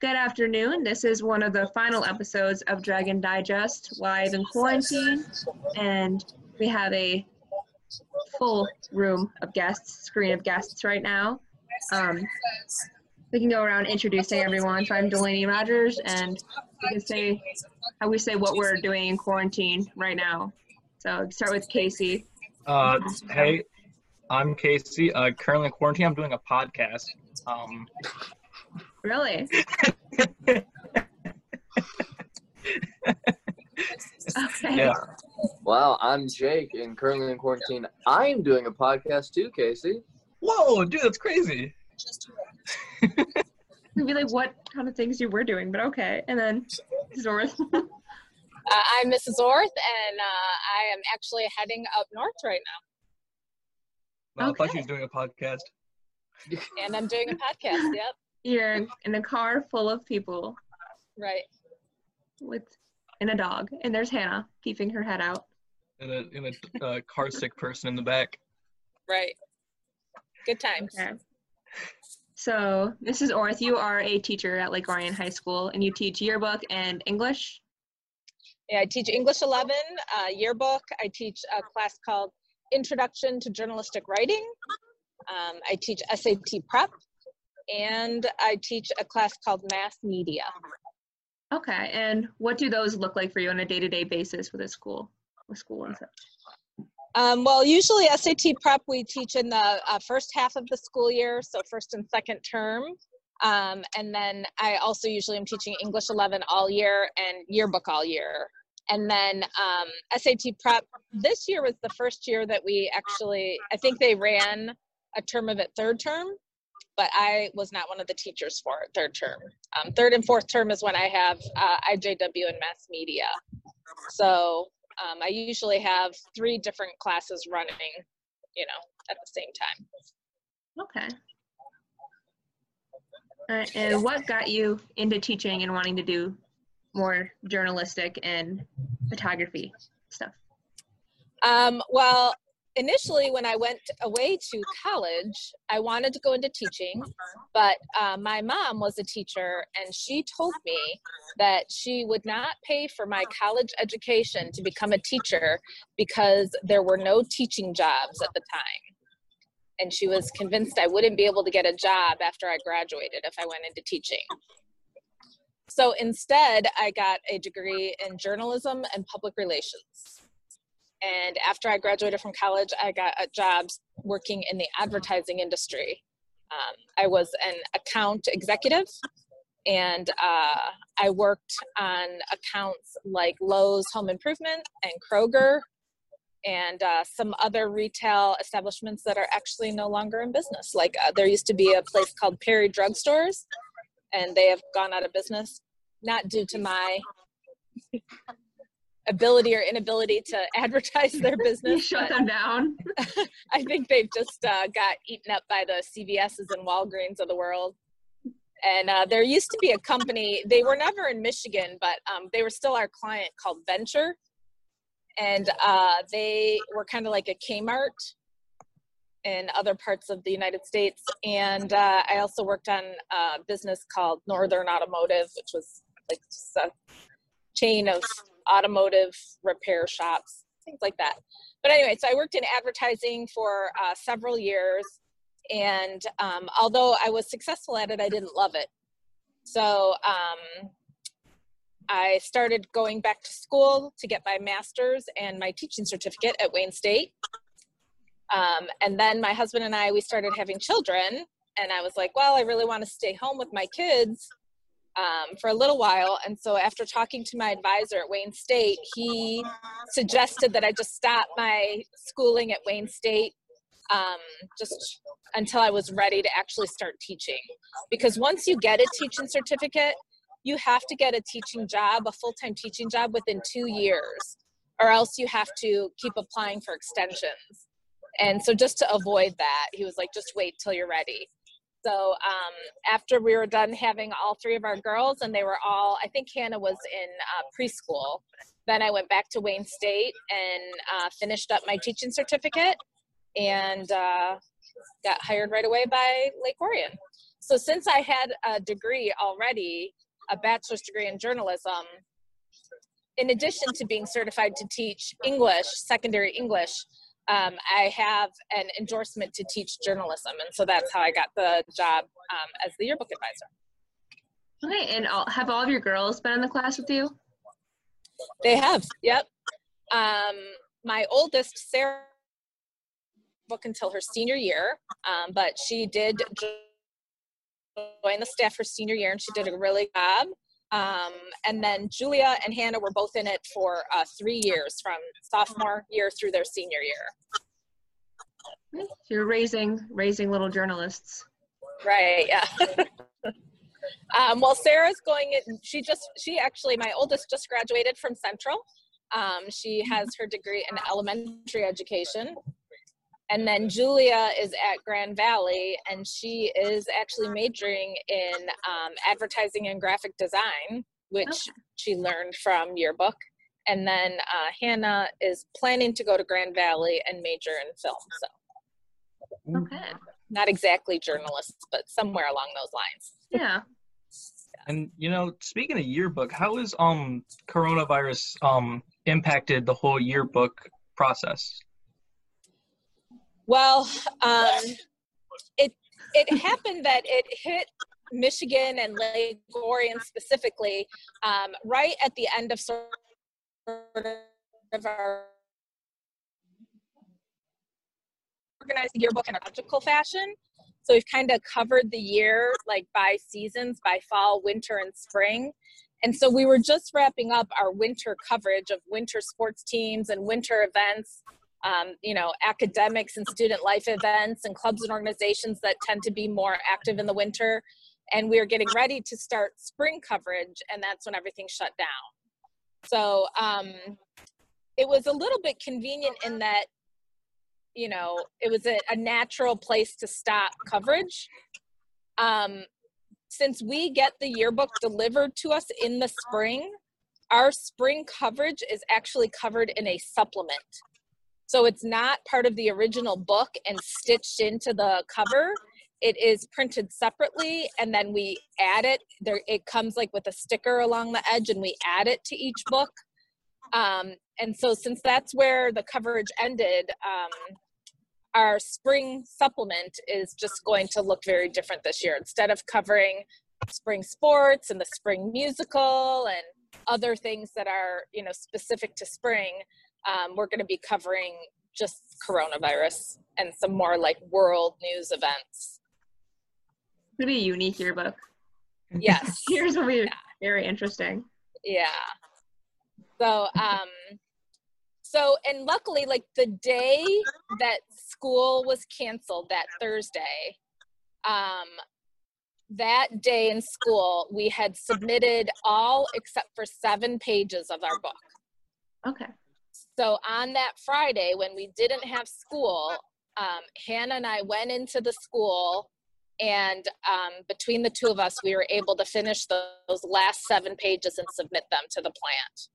Good afternoon. This is one of the final episodes of Dragon Digest live in quarantine, and we have a full room of guests, screen of guests right now. Um, we can go around introducing everyone. So I'm Delaney Rogers, and we can say how we say what we're doing in quarantine right now. So start with Casey. Uh, hey, I'm Casey. Uh, currently in quarantine, I'm doing a podcast. Um, Really? Okay. yeah. Wow, I'm Jake, and currently in quarantine. I'm doing a podcast too, Casey. Whoa, dude, that's crazy. It'd be like what kind of things you were doing, but okay. And then Zorth. Uh, I'm Mrs. Orth, and uh, I am actually heading up north right now. Well, I thought she was doing a podcast. And I'm doing a podcast. Yep, You're in a car full of people right. with and a dog, and there's Hannah peeping her head out. And a, and a uh, car sick person in the back. Right. Good times. Okay. So, Mrs. Orth, you are a teacher at Lake Orion High School, and you teach yearbook and English. Yeah, I teach English 11 uh, yearbook. I teach a class called Introduction to Journalistic Writing. Um, I teach SAT prep, and I teach a class called Mass Media. Okay, and what do those look like for you on a day-to-day basis with a school, with school and such? Um, well, usually SAT prep we teach in the uh, first half of the school year, so first and second term. Um, and then I also usually am teaching English 11 all year and yearbook all year. And then um, SAT prep this year was the first year that we actually, I think they ran a term of it third term, but I was not one of the teachers for it third term. Um, third and fourth term is when I have uh, IJW and mass media. So um, I usually have three different classes running, you know, at the same time. Okay. Right, and what got you into teaching and wanting to do more journalistic and photography stuff? Um, well, initially, when I went away to college, I wanted to go into teaching, but uh, my mom was a teacher, and she told me that she would not pay for my college education to become a teacher because there were no teaching jobs at the time. And she was convinced I wouldn't be able to get a job after I graduated if I went into teaching. So instead, I got a degree in journalism and public relations. And after I graduated from college, I got jobs working in the advertising industry. Um, I was an account executive, and uh, I worked on accounts like Lowe's Home Improvement and Kroger, and uh, some other retail establishments that are actually no longer in business. Like uh, there used to be a place called Perry Drugstores, and they have gone out of business, not due to my ability or inability to advertise their business. shut them down. I think they've just uh, got eaten up by the CVS's and Walgreens of the world. And uh, there used to be a company, they were never in Michigan, but um, they were still our client called Venture. And uh, they were kind of like a Kmart in other parts of the United States. And uh, I also worked on a business called Northern Automotive, which was like just a chain of automotive repair shops, things like that. But anyway, so I worked in advertising for uh, several years. And um, although I was successful at it, I didn't love it. So um, I started going back to school to get my master's and my teaching certificate at Wayne State. Um, and then my husband and I, we started having children. And I was like, well, I really want to stay home with my kids um, for a little while. And so after talking to my advisor at Wayne State, he suggested that I just stop my schooling at Wayne State um, just until I was ready to actually start teaching. Because once you get a teaching certificate, you have to get a teaching job, a full time teaching job within two years, or else you have to keep applying for extensions. And so, just to avoid that, he was like, just wait till you're ready. So, um, after we were done having all three of our girls, and they were all, I think Hannah was in uh, preschool, then I went back to Wayne State and uh, finished up my teaching certificate and uh, got hired right away by Lake Orion. so since I had a degree already, a bachelor's degree in journalism, in addition to being certified to teach English, secondary English, um, I have an endorsement to teach journalism, and so that's how I got the job um, as the yearbook advisor. Okay, and all, have all of your girls been in the class with you? They have, yep. Um, my oldest, Sarah, book until her senior year, um, but she did join the staff her senior year, and she did a really good job. Um, and then Julia and Hannah were both in it for uh, three years, from sophomore year through their senior year. You're raising raising little journalists. Right. Yeah. um, well, Sarah's going. In, she just. She actually. My oldest just graduated from Central. Um, she has her degree in elementary education. And then Julia is at Grand Valley, and she is actually majoring in um, advertising and graphic design, which okay. she learned from yearbook. And then uh, Hannah is planning to go to Grand Valley and major in film. So, okay, not exactly journalists, but somewhere along those lines. Yeah. And you know, speaking of yearbook, how has um coronavirus um impacted the whole yearbook process? Well, um, it it happened that it hit Michigan and Lake Orion specifically um, right at the end of sort of our organized yearbook in a logical fashion. So we've kind of covered the year like by seasons, by fall, winter, and spring. And so we were just wrapping up our winter coverage of winter sports teams and winter events, um, you know, academics and student life events and clubs and organizations that tend to be more active in the winter. And we are getting ready to start spring coverage, and that's when everything shut down. So um, it was a little bit convenient in that, you know, it was a, a natural place to stop coverage. Um, since we get the yearbook delivered to us in the spring, our spring coverage is actually covered in a supplement. So it's not part of the original book and stitched into the cover. It is printed separately and then we add it. There it comes like with a sticker along the edge and we add it to each book. Um, and so since that's where the coverage ended, um, our spring supplement is just going to look very different this year. Instead of covering spring sports and the spring musical and other things that are you know specific to spring, um, we're going to be covering just coronavirus and some more like world news events. It'll be a unique yearbook. Yes. Here's will be yeah. very interesting. Yeah. So um so, and luckily, like the day that school was canceled, that Thursday, um, that day in school, we had submitted all except for seven pages of our book. Okay. So on that Friday, when we didn't have school, um, Hannah and I went into the school, and um, between the two of us, we were able to finish the, those last seven pages and submit them to the plant.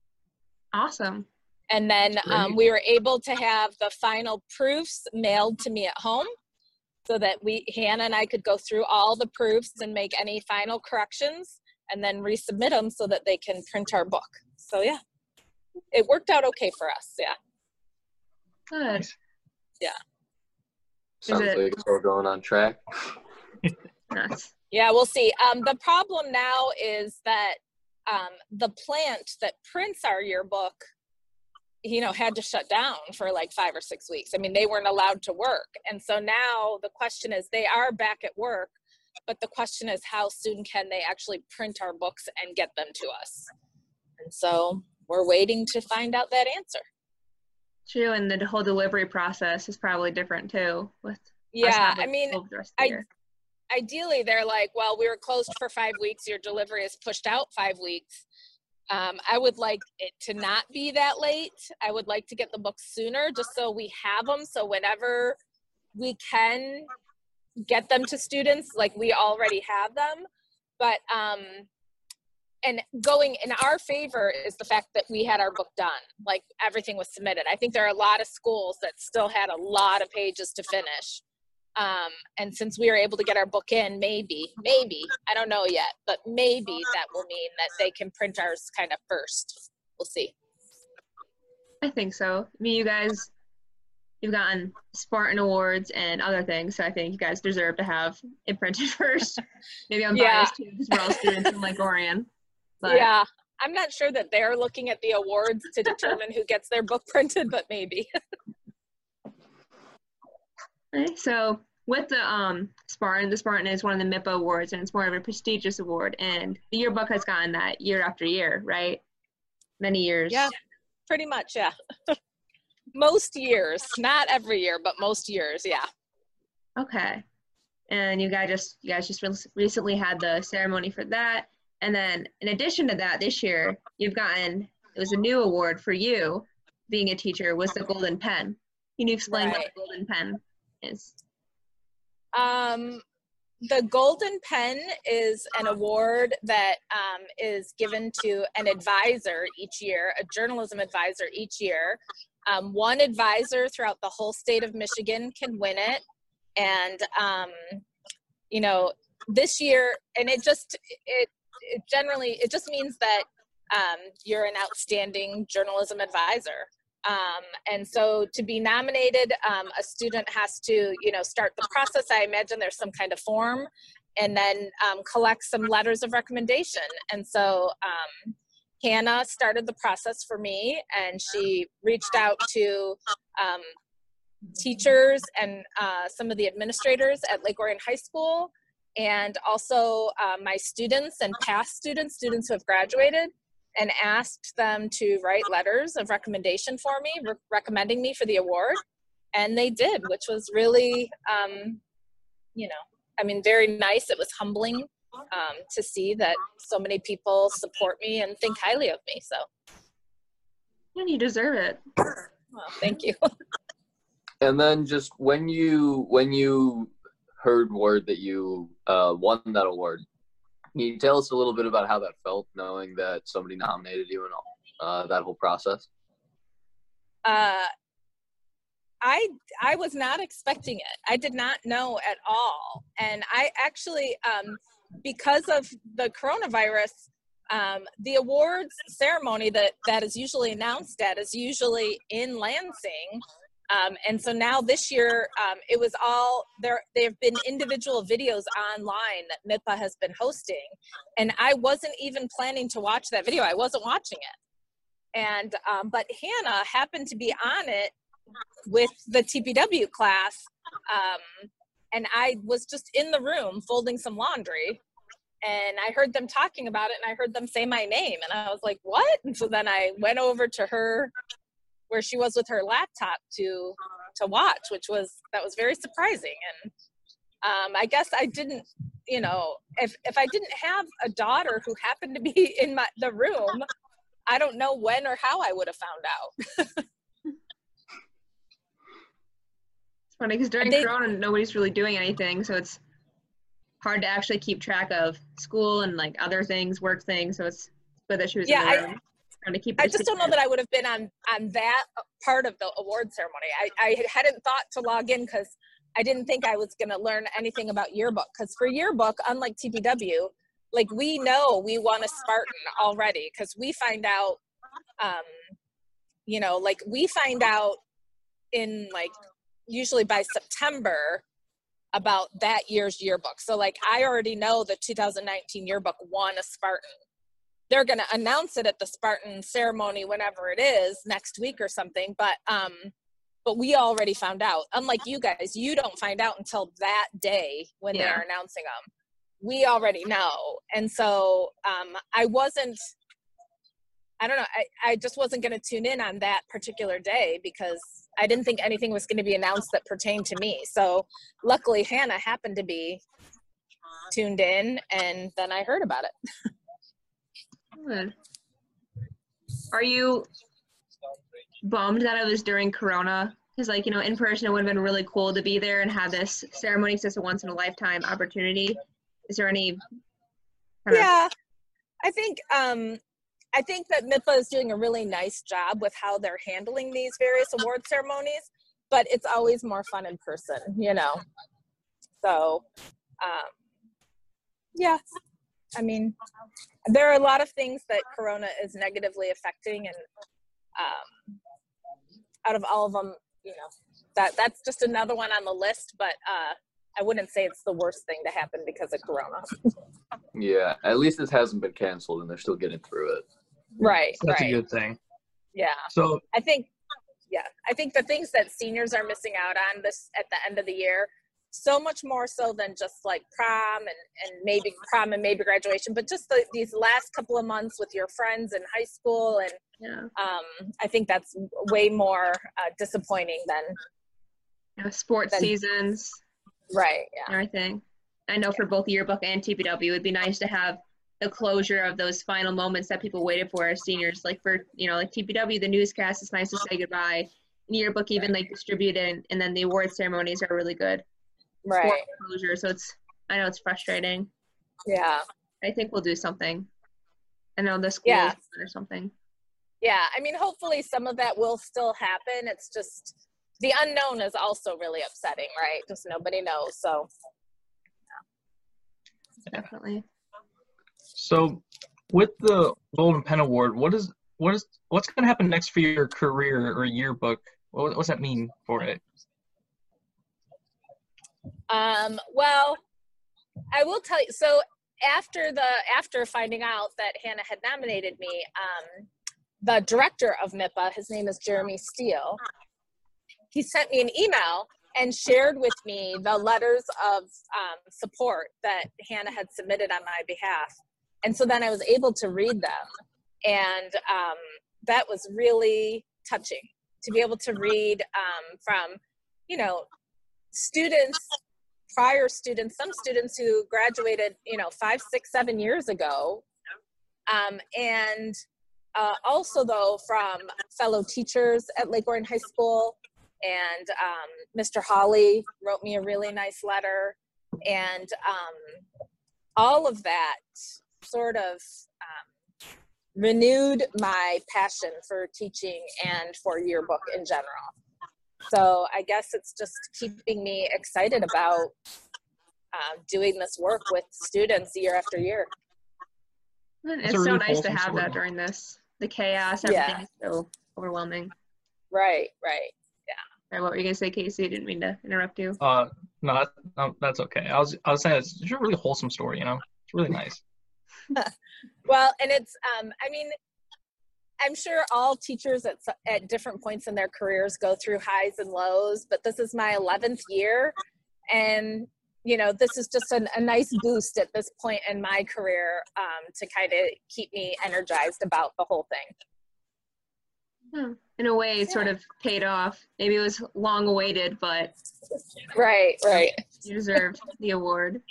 Awesome. And then um, we were able to have the final proofs mailed to me at home so that we, Hannah and I could go through all the proofs and make any final corrections and then resubmit them so that they can print our book. So yeah, it worked out okay for us. Yeah. Good. Yeah. Sounds it, like it's all going on track. yes. Yeah, we'll see. Um, the problem now is that um, the plant that prints our yearbook you know had to shut down for like five or six weeks i mean they weren't allowed to work and so now the question is they are back at work but the question is how soon can they actually print our books and get them to us and so we're waiting to find out that answer true and the whole delivery process is probably different too with yeah i mean I, ideally they're like well we were closed for five weeks your delivery is pushed out five weeks um, I would like it to not be that late. I would like to get the books sooner just so we have them. So whenever we can get them to students, like we already have them. But, um, and going in our favor is the fact that we had our book done, like everything was submitted. I think there are a lot of schools that still had a lot of pages to finish. Um, and since we are able to get our book in, maybe, maybe, I don't know yet, but maybe that will mean that they can print ours kind of first. We'll see. I think so. I mean, you guys, you've gotten Spartan awards and other things, so I think you guys deserve to have it printed first. Maybe I'm Yeah. biased too, because we're all students in Lake Orion. But yeah. I'm not sure that they're looking at the awards to determine who gets their book printed, but maybe. Okay, so with the um Spartan, the Spartan is one of the MIPA awards, and it's more of a prestigious award. And the yearbook has gotten that year after year, right? Many years. Yeah. Pretty much, yeah. most years, not every year, but most years, yeah. Okay. And you guys just you guys just re- recently had the ceremony for that, and then in addition to that, this year you've gotten it was a new award for you, being a teacher, was the Golden Pen. Can you explain what the Golden Pen is? Um, the Golden Pen is an award that um, is given to an advisor each year, a journalism advisor each year. Um, one advisor throughout the whole state of Michigan can win it. And, um, you know, this year, and it just, it, it generally, it just means that um, you're an outstanding journalism advisor. Um, and so to be nominated, um, a student has to, you know, start the process. I imagine there's some kind of form and then um, collect some letters of recommendation. And so um, Hannah started the process for me and she reached out to um, teachers and uh, some of the administrators at Lake Orion High School and also uh, my students and past students, students who have graduated and asked them to write letters of recommendation for me, re- recommending me for the award. And they did, which was really, um, you know, I mean, very nice. It was humbling um, to see that so many people support me and think highly of me. So, And you deserve it. well, thank you. And then just when you when you heard word that you uh, won that award, can you tell us a little bit about how that felt, knowing that somebody nominated you and all uh, that whole process? uh, I I was not expecting it. I did not know at all, and I actually, um, because of the coronavirus, um, the awards ceremony that that is usually announced at is usually in Lansing. Um, and so now this year, um, it was all there. There have been individual videos online that MIPA has been hosting, and I wasn't even planning to watch that video. I wasn't watching it and um, but hannah happened to be on it with the tpw class um, and i was just in the room folding some laundry and i heard them talking about it and i heard them say my name and i was like what and so then i went over to her where she was with her laptop to to watch which was that was very surprising and um, i guess i didn't you know if if i didn't have a daughter who happened to be in my the room I don't know when or how I would have found out. It's funny because during They- Corona, nobody's really doing anything, so it's hard to actually keep track of school and like other things, work things. So it's good that she was Yeah, in I- trying to keep. I just don't know that I would have been on on that part of the award ceremony. I, I hadn't thought to log in because I didn't think I was going to learn anything about yearbook. Because for yearbook, unlike TPW, like we know we won a Spartan already because we find out, um, you know, like we find out in like usually by September about that year's yearbook. So like I already know the 2019 yearbook won a Spartan. They're going to announce it at the Spartan ceremony whenever it is next week or something, but um but we already found out. Unlike you guys, you don't find out until that day when Yeah. they're announcing them. We already know. And so um I wasn't I don't know, I, I just wasn't going to tune in on that particular day because I didn't think anything was going to be announced that pertained to me. So luckily, Hannah happened to be tuned in, and then I heard about it. Good. Are you bummed that it was during Corona? Because, like, you know, in person, it would have been really cool to be there and have this ceremony. 'cause it's a once in a lifetime opportunity. Is there any? kind of- Yeah, I think um, I think that MIPA is doing a really nice job with how they're handling these various award ceremonies. But it's always more fun in person, you know. So, um, yeah, I mean, there are a lot of things that Corona is negatively affecting, and um, out of all of them, you know, that that's just another one on the list. But uh, I wouldn't say it's the worst thing to happen because of Corona. Yeah, at least it hasn't been canceled, and they're still getting through it. right, That's right. a good thing. Yeah, So I think, yeah, I think the things that seniors are missing out on this at the end of the year, so much more so than just like prom and, and maybe prom and maybe graduation, but just the, these last couple of months with your friends in high school. And Yeah. um, I think that's way more uh, disappointing than, You know, sports Then- seasons, right. Yeah. everything. I know for both yearbook and TPW, it would be nice to have the closure of those final moments that people waited for as seniors. Like for, you know, like TPW, the newscast, it's nice to say goodbye. In yearbook, even like distributed, and then the award ceremonies are really good. Right. Closure, so it's, I know it's frustrating. Yeah. I think we'll do something. I know the school Yeah. or something. Yeah. I mean, hopefully some of that will still happen. It's just the unknown is also really upsetting, right? Just nobody knows. So, Definitely. so with the Golden Pen Award, what is what is what's going to happen next for your career or yearbook? What what's that mean for it? Um, well, I will tell you. So after the after finding out that Hannah had nominated me, um, the director of MIPA, his name is Jeremy Steele, he sent me an email and shared with me the letters of um, support that Hannah had submitted on my behalf. And so then I was able to read them, and um, that was really touching to be able to read um, from, you know, students prior students some students who graduated you know five six seven years ago. Um, and uh, also though from fellow teachers at lake Orion high school. And um, mr holly wrote me a really nice letter. And um, all of that sort of um, renewed my passion for teaching and for yearbook in general so I guess it's just keeping me excited about uh, doing this work with students year after year. It's a so really nice to wholesome have that during this. The chaos, Yeah. is so overwhelming. Right, right. Sorry, what were you gonna say, Casey? I Didn't mean to interrupt you. Uh, no, that, no, that's okay. I was I was saying it's, it's a really wholesome story. You know, it's really nice. Well, and it's, um, I mean, I'm sure all teachers at, at different points in their careers go through highs and lows, but this is my 11th year. And, you know, this is just an, a nice boost at this point in my career um, to kind of keep me energized about the whole thing. Hmm. In a way, it sort of paid off. Maybe it was long awaited, but Right, right. you deserve the award.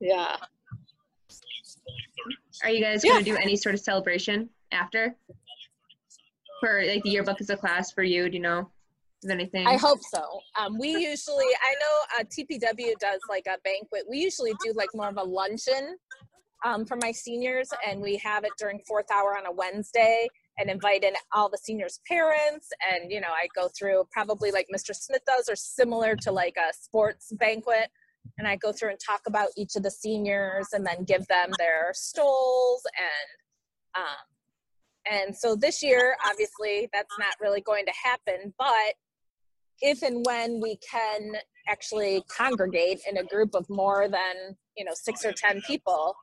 Yeah. Are you guys Yeah. gonna do any sort of celebration after? For like the yearbook as a class for you, do you know? Is anything? I hope so. Um, we usually, I know uh, TPW does like a banquet. We usually do like more of a luncheon um, for my seniors, and we have it during fourth hour on a Wednesday and invite in all the seniors' parents. And, you know, I go through probably like Mr. Smith does, or similar to like a sports banquet. And I go through and talk about each of the seniors and then give them their stoles and um, and so this year, obviously, that's not really going to happen. But if and when we can actually congregate in a group of more than you know six or ten people,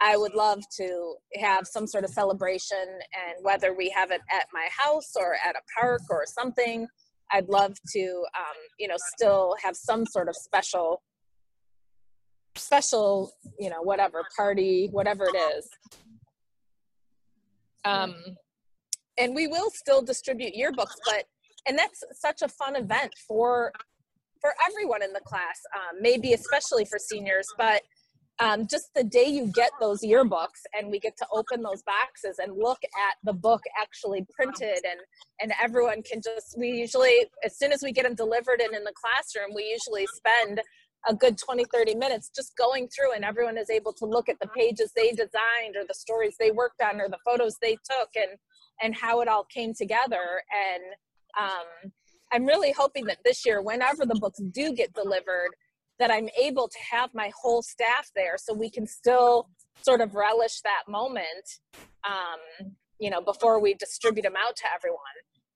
I would love to have some sort of celebration. And whether we have it at my house or at a park or something, I'd love to um, you know still have some sort of special special you know whatever party whatever it is um and we will still distribute yearbooks but and that's such a fun event for for everyone in the class um, maybe especially for seniors but um, just the day you get those yearbooks and we get to open those boxes and look at the book actually printed and and everyone can just we usually as soon as we get them delivered and in the classroom we usually spend a good 20 30 minutes just going through and everyone is able to look at the pages they designed or the stories they worked on or the photos they took and and how it all came together and um, i'm really hoping that this year whenever the books do get delivered that I'm able to have my whole staff there so we can still sort of relish that moment, um, you know, before we distribute them out to everyone.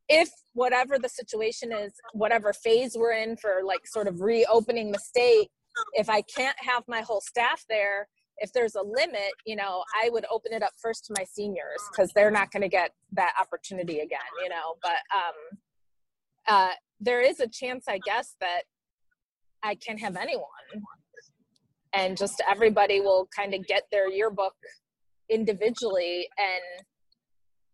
If whatever the situation is, whatever phase we're in for like sort of reopening the state, if I can't have my whole staff there, if there's a limit, you know, I would open it up first to my seniors because they're not going to get that opportunity again, you know. But um, uh, there is a chance, I guess, that I can have anyone, and just everybody will kind of get their yearbook individually, and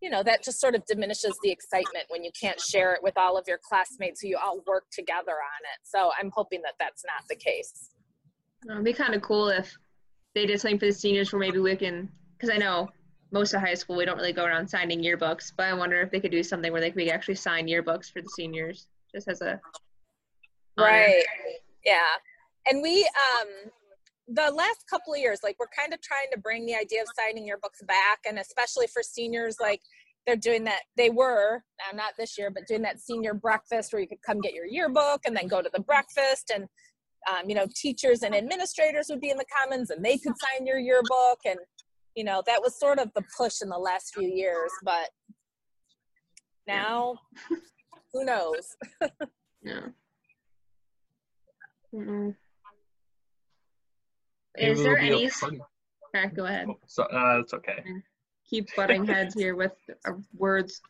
you know that just sort of diminishes the excitement when you can't share it with all of your classmates who you all work together on it. So I'm hoping that that's not the case. It'd be kind of cool if they did something for the seniors where maybe we can, because I know most of high school we don't really go around signing yearbooks, but I wonder if they could do something where they could actually sign yearbooks for the seniors, just as a right, yeah. And we, um, the last couple of years, like we're kind of trying to bring the idea of signing your books back, and especially for seniors, like they're doing that. They were uh, not this year, but doing that senior breakfast where you could come get your yearbook and then go to the breakfast and um, you know, teachers and administrators would be in the commons and they could sign your yearbook. And, you know, that was sort of the push in the last few years. But now, who knows? yeah. mm Maybe Is there any? fun- Okay, go ahead. So uh, it's okay. Keep butting heads here with uh, words.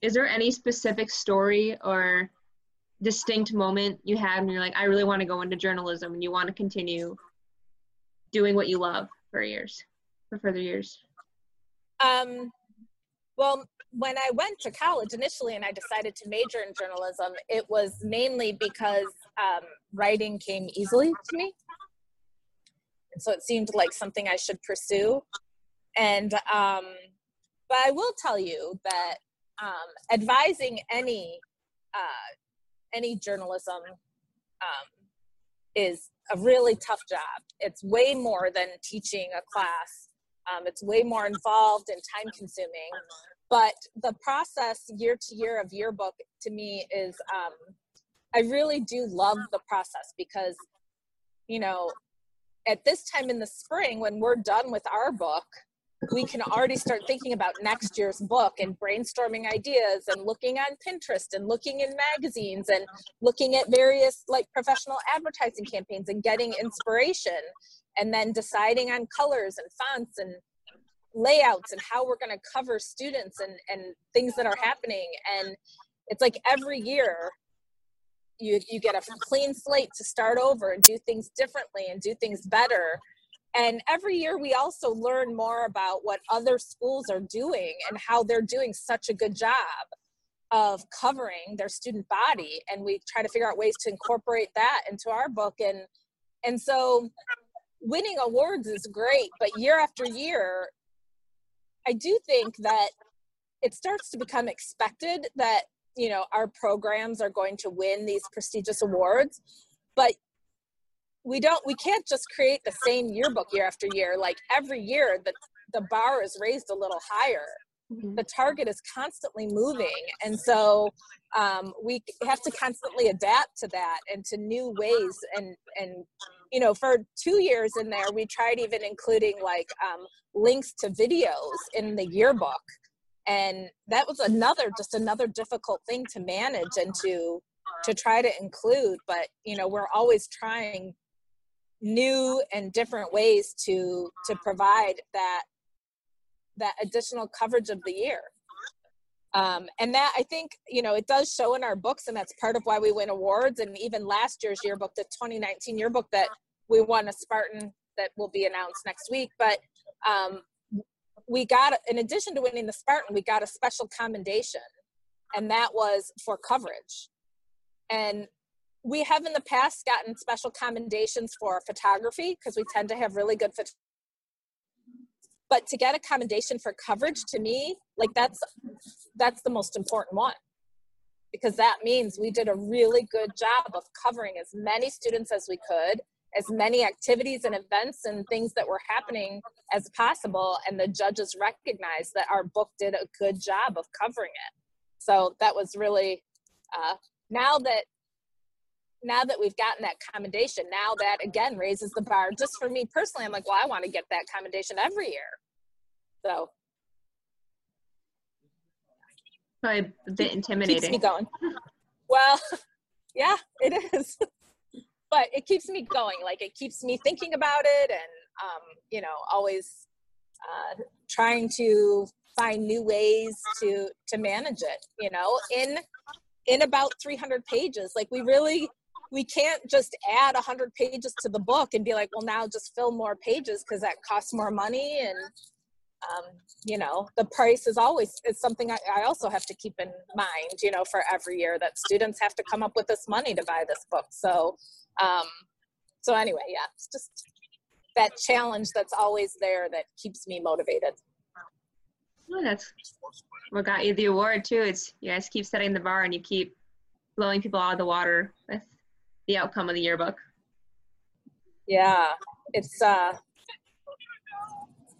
Is there any specific story or distinct moment you had when you're like, I really want to go into journalism and you want to continue doing what you love for years, for further years? Um, well, when I went to college initially and I decided to major in journalism, it was mainly because um, writing came easily to me. So it seemed like something I should pursue. And, um, but I will tell you that um, advising any uh, any journalism um, is a really tough job. It's way more than teaching a class. Um, it's way more involved and time consuming. But the process year to year of yearbook to me is, um, I really do love the process because, you know, at this time in the spring, when we're done with our book, we can already start thinking about next year's book and brainstorming ideas and looking on Pinterest and looking in magazines and looking at various like professional advertising campaigns and getting inspiration and then deciding on colors and fonts and layouts and how we're going to cover students and and things that are happening. And it's like every year you you get a clean slate to start over and do things differently and do things better. And every year we also learn more about what other schools are doing and how they're doing such a good job of covering their student body. And we try to figure out ways to incorporate that into our book. And and so winning awards is great but year after year i do think that it starts to become expected that you know our programs are going to win these prestigious awards but we don't we can't just create the same yearbook year after year. Like every year the the bar is raised a little higher. Mm-hmm. the target is constantly moving and so um, we have to constantly adapt to that and to new ways. And and you know for two years in there we tried even including like um, links to videos in the yearbook and that was another just another difficult thing to manage and to to try to include but you know we're always trying new and different ways to to provide that that additional coverage of the year. Um, and that i think you know it does show in our books and that's part of why we win awards and even last year's yearbook the 2019 yearbook that we won a spartan that will be announced next week but um, we got in addition to winning the spartan we got a special commendation and that was for coverage. And we have in the past gotten special commendations for photography because we tend to have really good but to get a commendation for coverage to me like that's that's the most important one. Because that means we did a really good job of covering as many students as we could as many activities and events and things that were happening as possible and the judges recognized that our book did a good job of covering it so that was really uh, now that now that we've gotten that commendation, now that again raises the bar. Just for me personally, I'm like, well, I want to get that commendation every year. So Probably a bit keeps me going. Well, yeah, it is. but it keeps me going. Like it keeps me thinking about it and um, you know, always uh, trying to find new ways to to manage it, you know, in in about 300 pages. Like we really we can't just add 100 pages to the book and be like, well, now just fill more pages because that costs more money and um, you know the price is always is something I, I also have to keep in mind you know for every year that students have to come up with this money to buy this book so um, so anyway yeah it's just that challenge that's always there that keeps me motivated Well, that's what got you the award too. It's you guys keep setting the bar and you keep blowing people out of the water with the outcome of the yearbook. yeah it's uh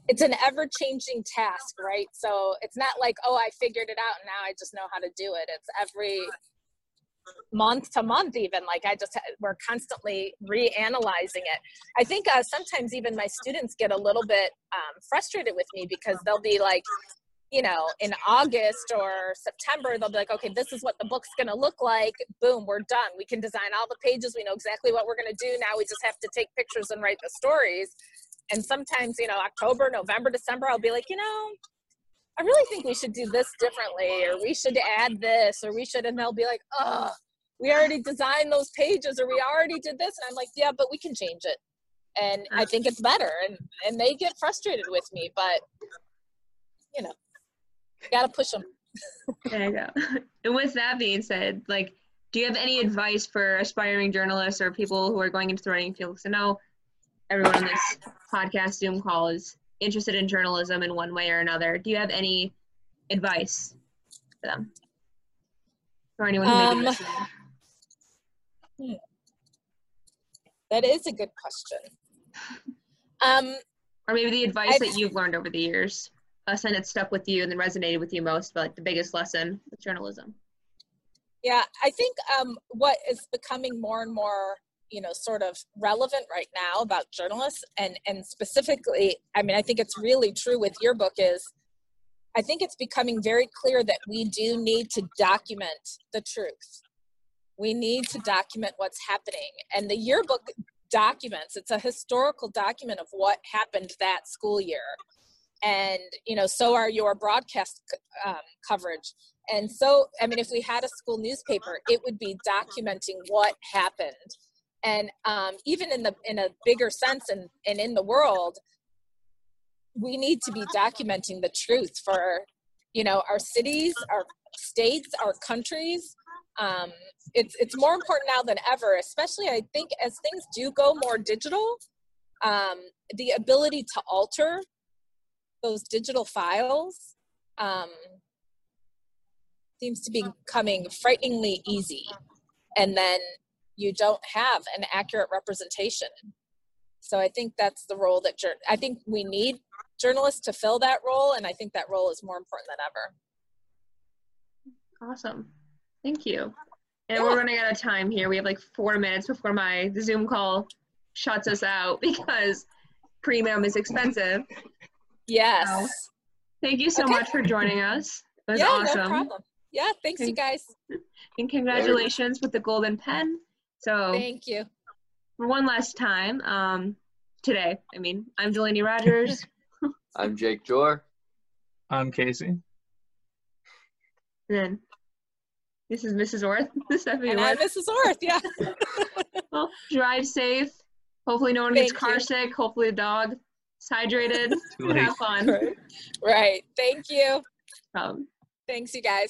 it's an ever changing task right? So it's not like oh i figured it out and now i just know how to do it. It's every month to month even like i just we're constantly reanalyzing it. I think uh, sometimes even my students get a little bit um, frustrated with me because they'll be like you know in august or september they'll be like okay this is what the book's going to look like. Boom we're done. We can design all the pages. We know exactly what we're going to do. Now we just have to take pictures and write the stories and sometimes you know october november december i'll be like you know i really think we should do this differently or we should add this or we should and they'll be like oh we already designed those pages or we already did this and i'm like yeah but we can change it and i think it's better and and they get frustrated with me but you know gotta push them There you go. And with that being said, like, do you have any advice for aspiring journalists or people who are going into the writing field? I know everyone on this podcast Zoom call is interested in journalism in one way or another. Do you have any advice for them? Or anyone who may be Um, listening? that is a good question um Or maybe the advice I've- that you've learned over the years, a lesson that stuck with you and then resonated with you most, but like the biggest lesson with journalism. Yeah, I think um, what is becoming more and more, you know, sort of relevant right now about journalists, and and specifically, I mean, I think it's really true with your book is, I think it's becoming very clear that we do need to document the truth. We need to document what's happening, and the yearbook documents. It's a historical document of what happened that school year, and you know, so are your broadcast um, coverage and so i mean if we had a school newspaper it would be documenting what happened and um, even in the in a bigger sense and, and in the world we need to be documenting the truth for you know our cities our states our countries. Um, it's it's more important now than ever especially i think as things do go more digital um, the ability to alter those digital files um, seems to be becoming frighteningly easy. And then you don't have an accurate representation so i think that's the role that jour- i think we need journalists to fill that role and i think that role is more important than ever Awesome. Thank you. And Yeah. we're running out of time here. We have like four minutes before my the Zoom call shuts us out because premium is expensive. yes Thank you so Okay. much for joining us. It was yeah awesome. no problem yeah thanks you guys And congratulations with the golden pen. So thank you for one last time, um, today, I mean, I'm Delaney Rogers. I'm Jake Jor. I'm Casey. and then this is Mrs. Orth. Stephanie and i'm mrs orth yeah Well, drive safe. Hopefully no one gets Thank car you. sick. Hopefully the dog is hydrated. Have fun. right thank you Um, thanks you guys